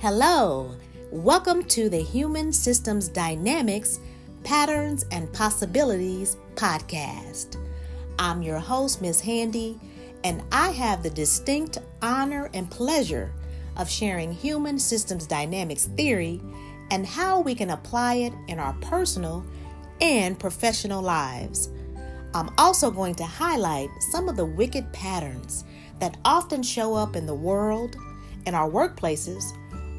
Hello, welcome to the Human Systems Dynamics Patterns and Possibilities podcast. I'm your host, Ms. Handy, and I have the distinct honor and pleasure of sharing human systems dynamics theory and how we can apply it in our personal and professional lives. I'm also going to highlight some of the wicked patterns that often show up in the world, in our workplaces,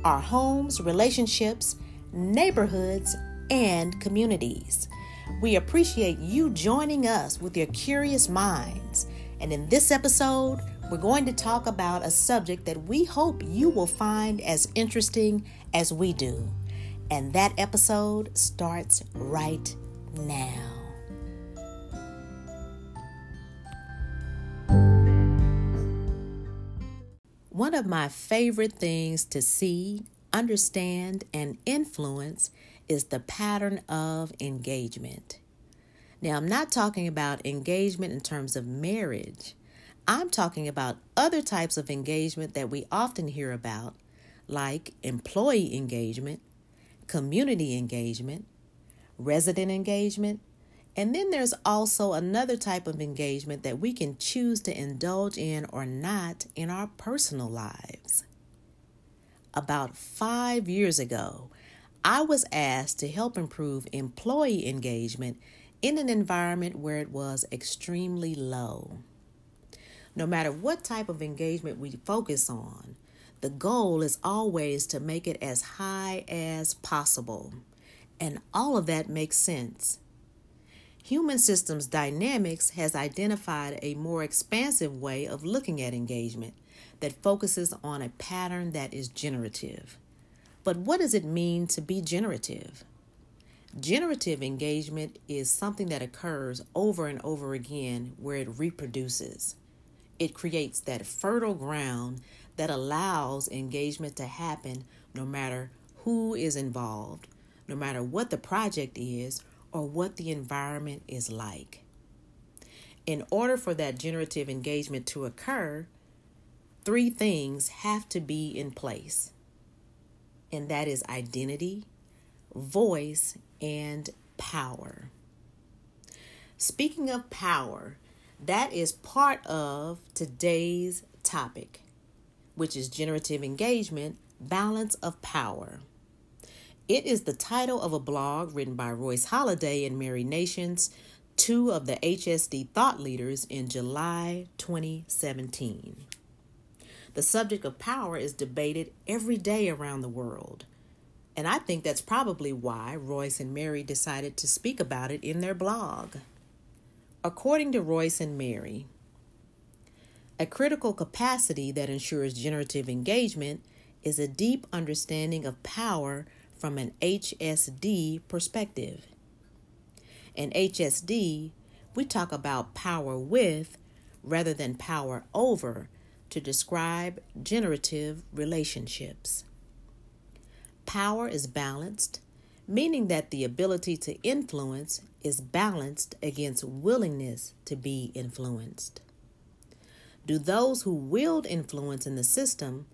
our homes, relationships, neighborhoods, and communities. We appreciate you joining us with your curious minds. And in this episode, we're going to talk about a subject that we hope you will find as interesting as we do. And that episode starts right now. One of my favorite things to see, understand, and influence is the pattern of engagement. Now, I'm not talking about engagement in terms of marriage. I'm talking about other types of engagement that we often hear about, like employee engagement, community engagement, resident engagement, and then there's also another type of engagement that we can choose to indulge in or not in our personal lives. About five years ago, I was asked to help improve employee engagement in an environment where it was extremely low. No matter what type of engagement we focus on, the goal is always to make it as high as possible. And all of that makes sense. Human Systems Dynamics has identified a more expansive way of looking at engagement that focuses on a pattern that is generative. But what does it mean to be generative? Generative engagement is something that occurs over and over again where it reproduces. It creates that fertile ground that allows engagement to happen no matter who is involved, no matter what the project is or what the environment is like. In order for that generative engagement to occur, three things have to be in place, and that is identity, voice, and power. Speaking of power, that is part of today's topic, which is generative engagement, balance of power. It is the title of a blog written by Royce Holladay and Mary Nations, two of the HSD thought leaders in July 2017. The subject of power is debated every day around the world. And I think that's probably why Royce and Mary decided to speak about it in their blog. According to Royce and Mary, a critical capacity that ensures generative engagement is a deep understanding of power from an HSD perspective. In HSD, we talk about power with rather than power over to describe generative relationships. Power is balanced, meaning that the ability to influence is balanced against willingness to be influenced. Do those who wield influence in the system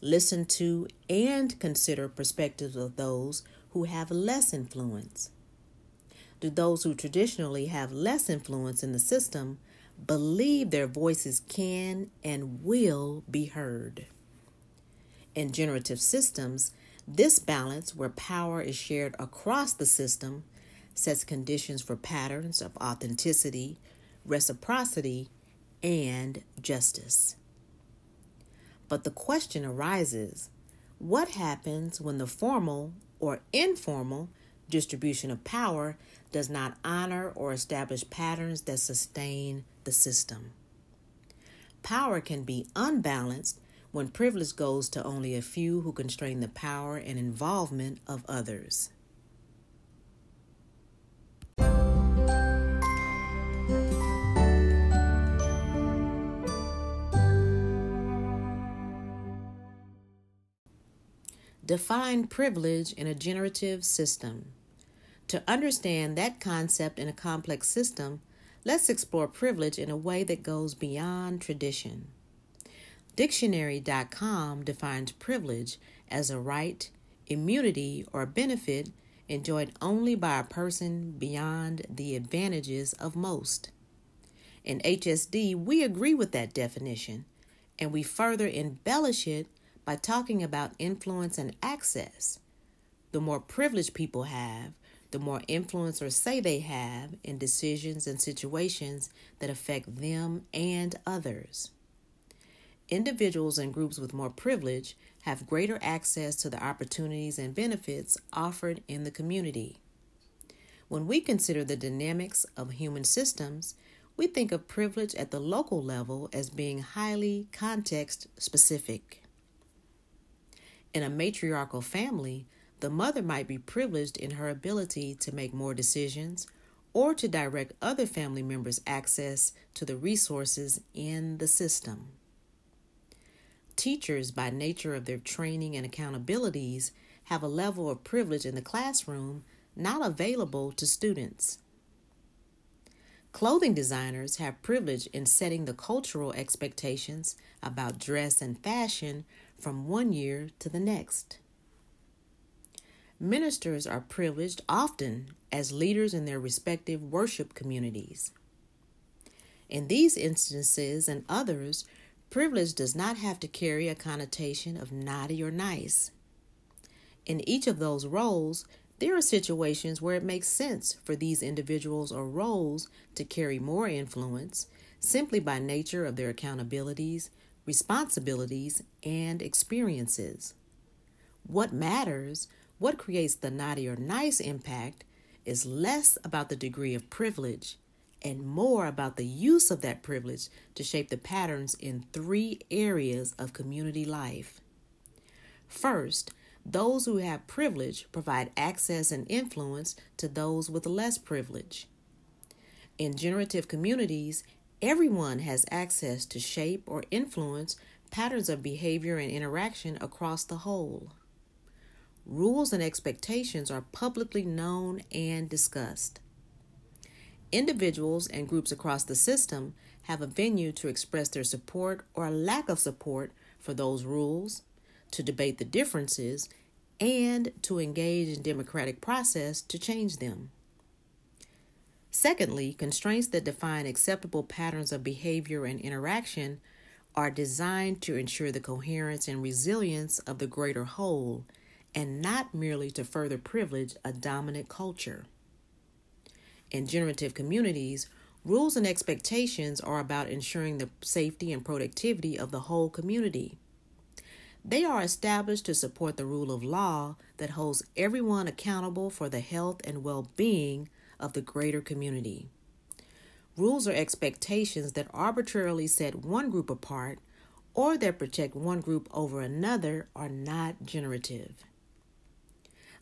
listen to, and consider perspectives of those who have less influence? Do those who traditionally have less influence in the system believe their voices can and will be heard? In generative systems, this balance, where power is shared across the system, sets conditions for patterns of authenticity, reciprocity, and justice. But the question arises what happens when the formal or informal distribution of power does not honor or establish patterns that sustain the system? Power can be unbalanced when privilege goes to only a few who constrain the power and involvement of others. Define privilege in a generative system. To understand that concept in a complex system, let's explore privilege in a way that goes beyond tradition. Dictionary.com defines privilege as a right, immunity, or benefit enjoyed only by a person beyond the advantages of most. In HSD, we agree with that definition, and we further embellish it by talking about influence and access. The more privilege people have, the more influence or say they have in decisions and situations that affect them and others. Individuals and groups with more privilege have greater access to the opportunities and benefits offered in the community. When we consider the dynamics of human systems, we think of privilege at the local level as being highly context specific. In a matriarchal family, the mother might be privileged in her ability to make more decisions or to direct other family members' access to the resources in the system. Teachers, by nature of their training and accountabilities, have a level of privilege in the classroom not available to students. Clothing designers have privilege in setting the cultural expectations about dress and fashion from one year to the next. Ministers are privileged often as leaders in their respective worship communities. In these instances and others, Privilege does not have to carry a connotation of naughty or nice. In each of those roles, there are situations where it makes sense for these individuals or roles to carry more influence simply by nature of their accountabilities, responsibilities, and experiences. What matters, what creates the naughty or nice impact, is less about the degree of privilege and more about the use of that privilege to shape the patterns in three areas of community life. First, those who have privilege provide access and influence to those with less privilege. In generative communities, everyone has access to shape or influence patterns of behavior and interaction across the whole. Rules and expectations are publicly known and discussed. Individuals and groups across the system have a venue to express their support or lack of support for those rules, to debate the differences, and to engage in democratic process to change them. Secondly, constraints that define acceptable patterns of behavior and interaction are designed to ensure the coherence and resilience of the greater whole and not merely to further privilege a dominant culture. In generative communities, rules and expectations are about ensuring the safety and productivity of the whole community. They are established to support the rule of law that holds everyone accountable for the health and well being of the greater community. Rules or expectations that arbitrarily set one group apart or that protect one group over another are not generative.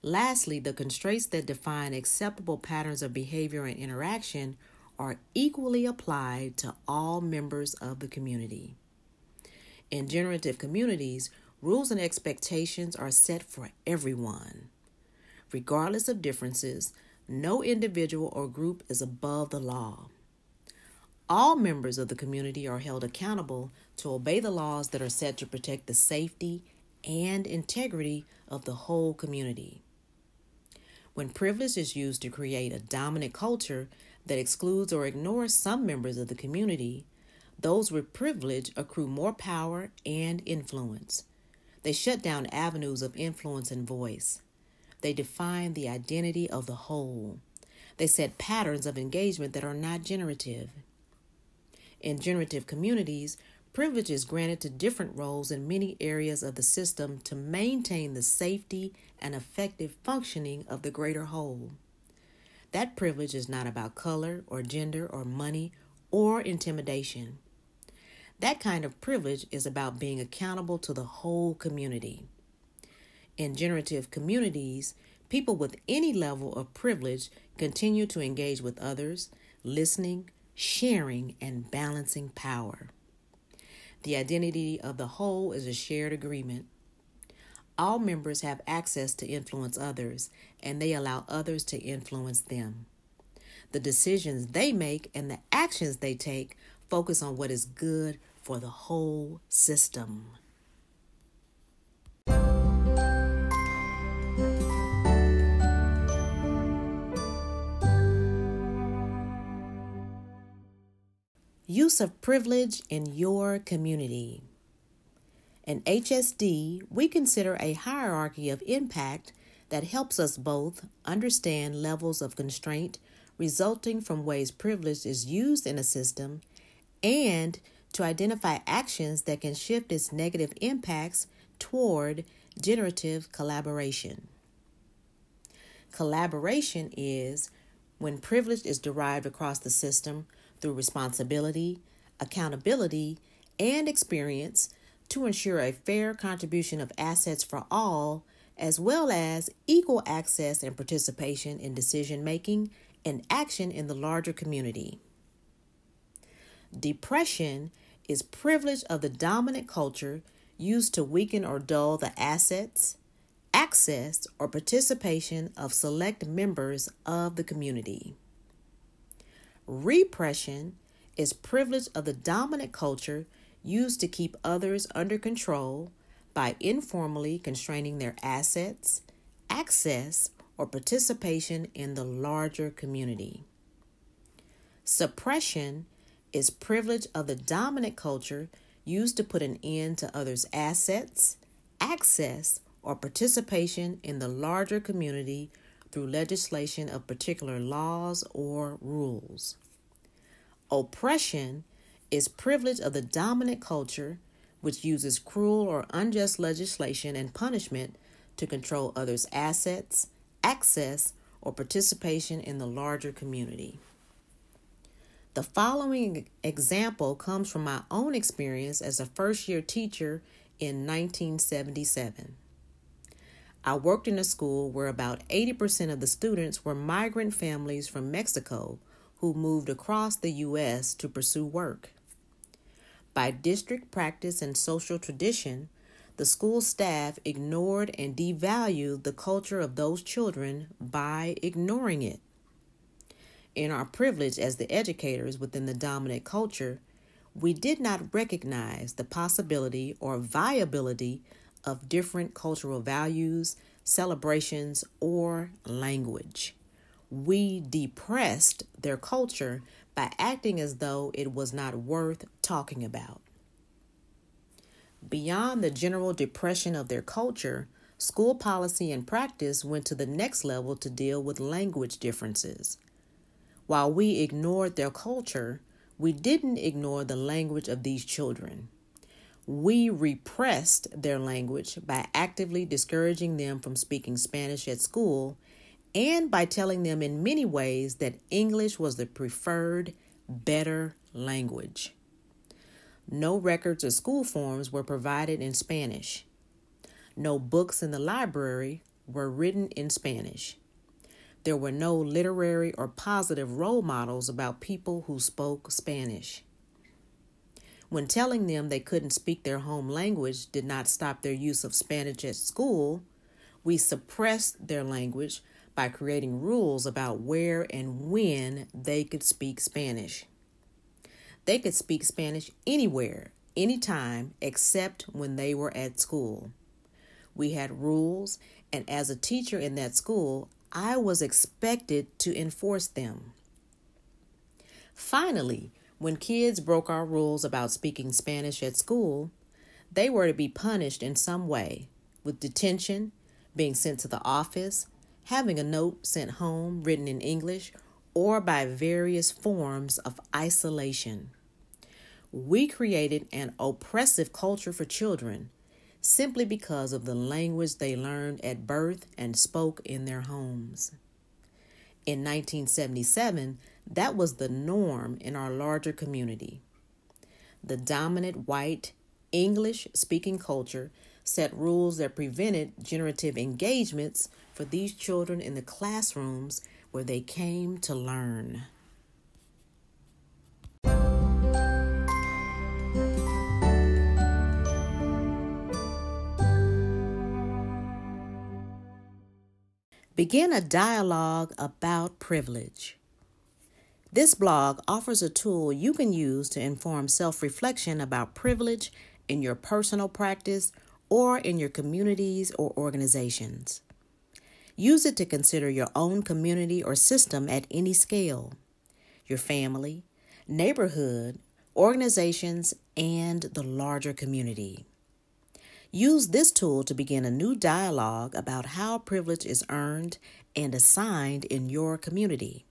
Lastly, the constraints that define acceptable patterns of behavior and interaction are equally applied to all members of the community. In generative communities, rules and expectations are set for everyone. Regardless of differences, no individual or group is above the law. All members of the community are held accountable to obey the laws that are set to protect the safety and integrity of the whole community. When privilege is used to create a dominant culture that excludes or ignores some members of the community, those with privilege accrue more power and influence. They shut down avenues of influence and voice. They define the identity of the whole. They set patterns of engagement that are not generative. In generative communities, privilege is granted to different roles in many areas of the system to maintain the safety and effective functioning of the greater whole. That privilege is not about color or gender or money or intimidation. That kind of privilege is about being accountable to the whole community. In generative communities, people with any level of privilege continue to engage with others, listening, sharing, and balancing power. The identity of the whole is a shared agreement. All members have access to influence others, and they allow others to influence them. The decisions they make and the actions they take focus on what is good for the whole system. Use of privilege in your community. In HSD, we consider a hierarchy of impact that helps us both understand levels of constraint resulting from ways privilege is used in a system and to identify actions that can shift its negative impacts toward generative collaboration. Collaboration is when privilege is derived across the system through responsibility, accountability, and experience to ensure a fair contribution of assets for all, as well as equal access and participation in decision making and action in the larger community. Depression is privilege of the dominant culture used to weaken or dull the assets, access, or participation of select members of the community. Repression is privilege of the dominant culture used to keep others under control by informally constraining their assets, access, or participation in the larger community. Suppression is privilege of the dominant culture used to put an end to others' assets, access, or participation in the larger community through legislation of particular laws or rules. Oppression is privilege of the dominant culture which uses cruel or unjust legislation and punishment to control others' assets, access, or participation in the larger community. The following example comes from my own experience as a first year teacher in 1977. I worked in a school where about 80% of the students were migrant families from Mexico who moved across the U.S. to pursue work. By district practice and social tradition, the school staff ignored and devalued the culture of those children by ignoring it in our privilege as the educators within the dominant culture, we did not recognize the possibility or viability of different cultural values, celebrations, or language. We depressed their culture by acting as though it was not worth talking about. Beyond the general depression of their culture, school policy and practice went to the next level to deal with language differences. While we ignored their culture, we didn't ignore the language of these children. We repressed their language by actively discouraging them from speaking Spanish at school and by telling them in many ways that English was the preferred, better language. No records or school forms were provided in Spanish. No books in the library were written in Spanish. There were no literary or positive role models about people who spoke Spanish. When telling them they couldn't speak their home language did not stop their use of Spanish at school, we suppressed their language by creating rules about where and when they could speak Spanish. They could speak Spanish anywhere, anytime, except when they were at school. We had rules, and as a teacher in that school, I was expected to enforce them. Finally, when kids broke our rules about speaking Spanish at school, they were to be punished in some way, with detention, being sent to the office, having a note sent home written in English, or by various forms of isolation. We created an oppressive culture for children simply because of the language they learned at birth and spoke in their homes. In 1977, that was the norm in our larger community. The dominant white, English speaking culture set rules that prevented generative engagements for these children in the classrooms where they came to learn. Begin a dialogue about privilege. This blog offers a tool you can use to inform self reflection about privilege in your personal practice or in your communities or organizations. Use it to consider your own community or system at any scale your family, neighborhood, organizations, and the larger community. Use this tool to begin a new dialogue about how privilege is earned and assigned in your community.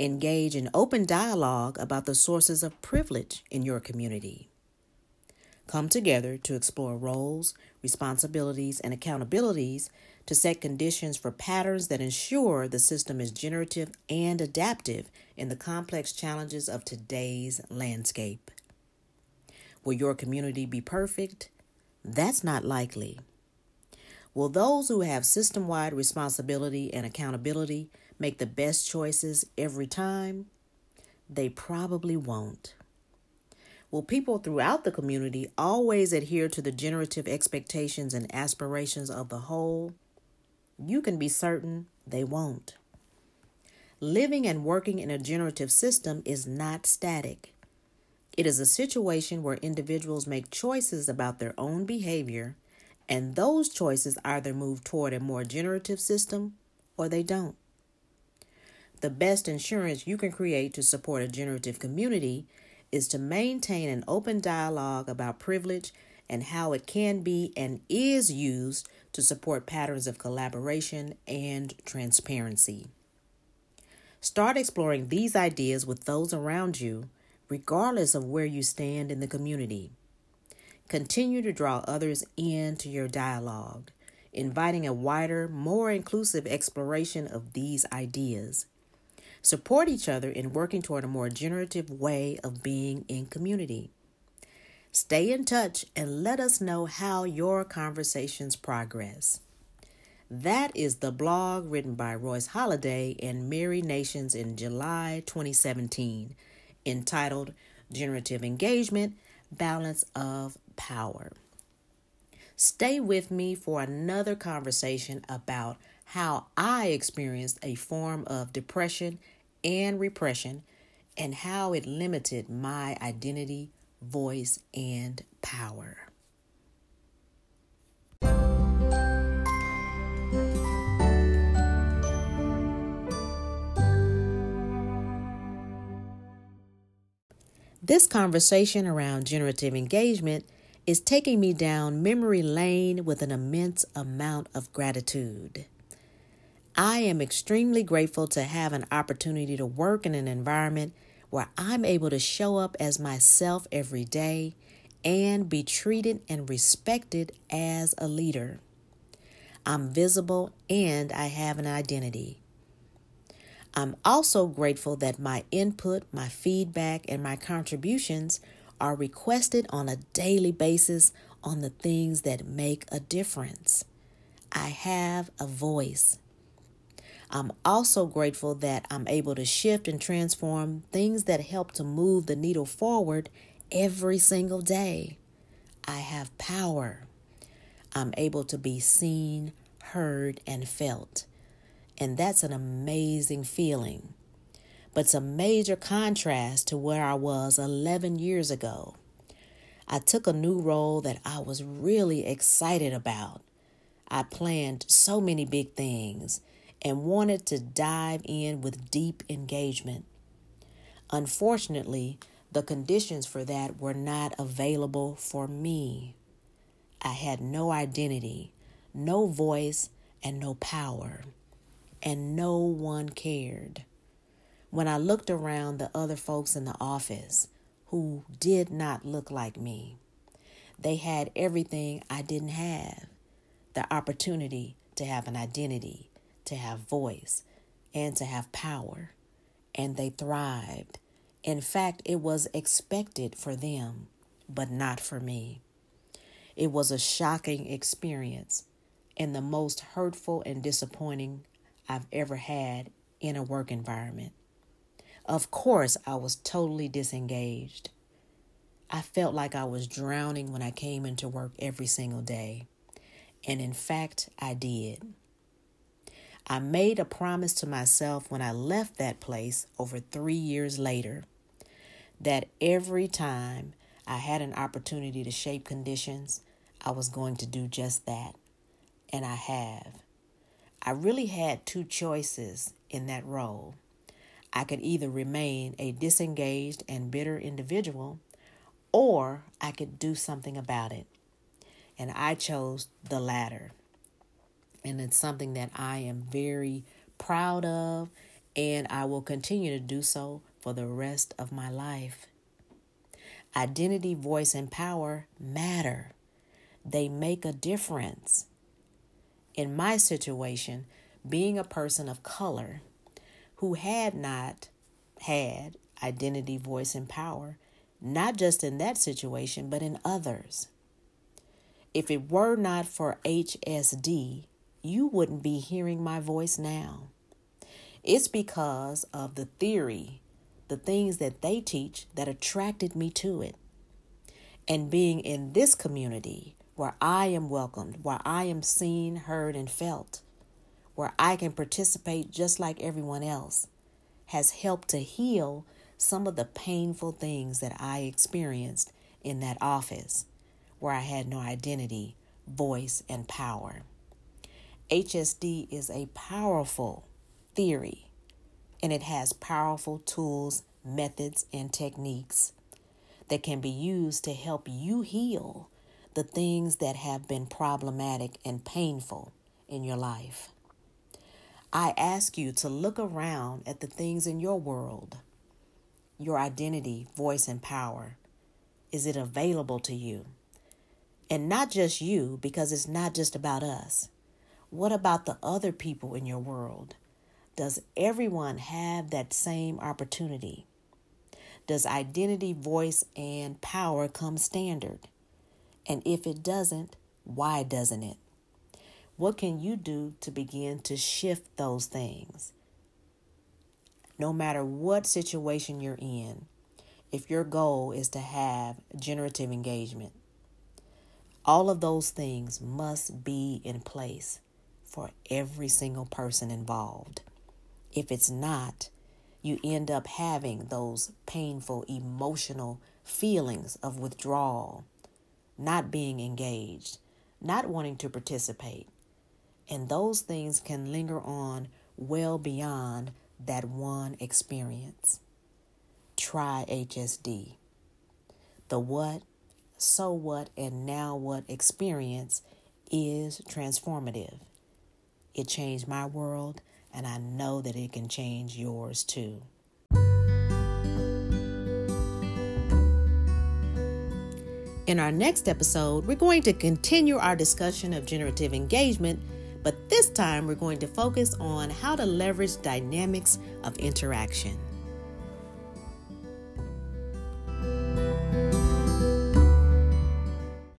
Engage in open dialogue about the sources of privilege in your community. Come together to explore roles, responsibilities, and accountabilities to set conditions for patterns that ensure the system is generative and adaptive in the complex challenges of today's landscape. Will your community be perfect? That's not likely. Will those who have system wide responsibility and accountability make the best choices every time? They probably won't. Will people throughout the community always adhere to the generative expectations and aspirations of the whole? You can be certain they won't. Living and working in a generative system is not static. It is a situation where individuals make choices about their own behavior, and those choices either move toward a more generative system or they don't. The best insurance you can create to support a generative community is to maintain an open dialogue about privilege and how it can be and is used to support patterns of collaboration and transparency. Start exploring these ideas with those around you regardless of where you stand in the community. Continue to draw others into your dialogue, inviting a wider, more inclusive exploration of these ideas. Support each other in working toward a more generative way of being in community. Stay in touch and let us know how your conversations progress. That is the blog written by Royce Holladay and Mary Nations in July 2017 entitled Generative Engagement Balance of Power. Stay with me for another conversation about how I experienced a form of depression and repression and how it limited my identity, voice, and power. This conversation around generative engagement is taking me down memory lane with an immense amount of gratitude. I am extremely grateful to have an opportunity to work in an environment where I'm able to show up as myself every day and be treated and respected as a leader. I'm visible and I have an identity. I'm also grateful that my input, my feedback, and my contributions are requested on a daily basis on the things that make a difference. I have a voice. I'm also grateful that I'm able to shift and transform things that help to move the needle forward every single day. I have power. I'm able to be seen, heard, and felt. And that's an amazing feeling. But it's a major contrast to where I was 11 years ago. I took a new role that I was really excited about. I planned so many big things and wanted to dive in with deep engagement. Unfortunately, the conditions for that were not available for me. I had no identity, no voice, and no power and no one cared. When I looked around the other folks in the office who did not look like me, they had everything I didn't have the opportunity to have an identity, to have voice, and to have power. And they thrived. In fact, it was expected for them, but not for me. It was a shocking experience and the most hurtful and disappointing I've ever had in a work environment. Of course, I was totally disengaged. I felt like I was drowning when I came into work every single day. And in fact, I did. I made a promise to myself when I left that place over three years later that every time I had an opportunity to shape conditions, I was going to do just that. And I have. I really had two choices in that role. I could either remain a disengaged and bitter individual or I could do something about it. And I chose the latter. And it's something that I am very proud of, and I will continue to do so for the rest of my life. Identity, voice, and power matter, they make a difference. In my situation, being a person of color who had not had identity, voice, and power, not just in that situation, but in others. If it were not for HSD, you wouldn't be hearing my voice now. It's because of the theory, the things that they teach that attracted me to it. And being in this community where I am welcomed, where I am seen, heard, and felt, where I can participate just like everyone else, has helped to heal some of the painful things that I experienced in that office where I had no identity, voice, and power. HSD is a powerful theory and it has powerful tools, methods, and techniques that can be used to help you heal the things that have been problematic and painful in your life. I ask you to look around at the things in your world your identity, voice, and power? Is it available to you? And not just you, because it's not just about us. What about the other people in your world? Does everyone have that same opportunity? Does identity, voice, and power come standard? And if it doesn't, why doesn't it? What can you do to begin to shift those things? no matter what situation you're in, if your goal is to have generative engagement, all of those things must be in place for every single person involved. If it's not, you end up having those painful emotional feelings of withdrawal, not being engaged, not wanting to participate. And those things can linger on well beyond that one experience. Try HSD. The what, so what, and now what experience is transformative. It changed my world, and I know that it can change yours too. In our next episode, we're going to continue our discussion of generative engagement but this time we're going to focus on how to leverage dynamics of interaction.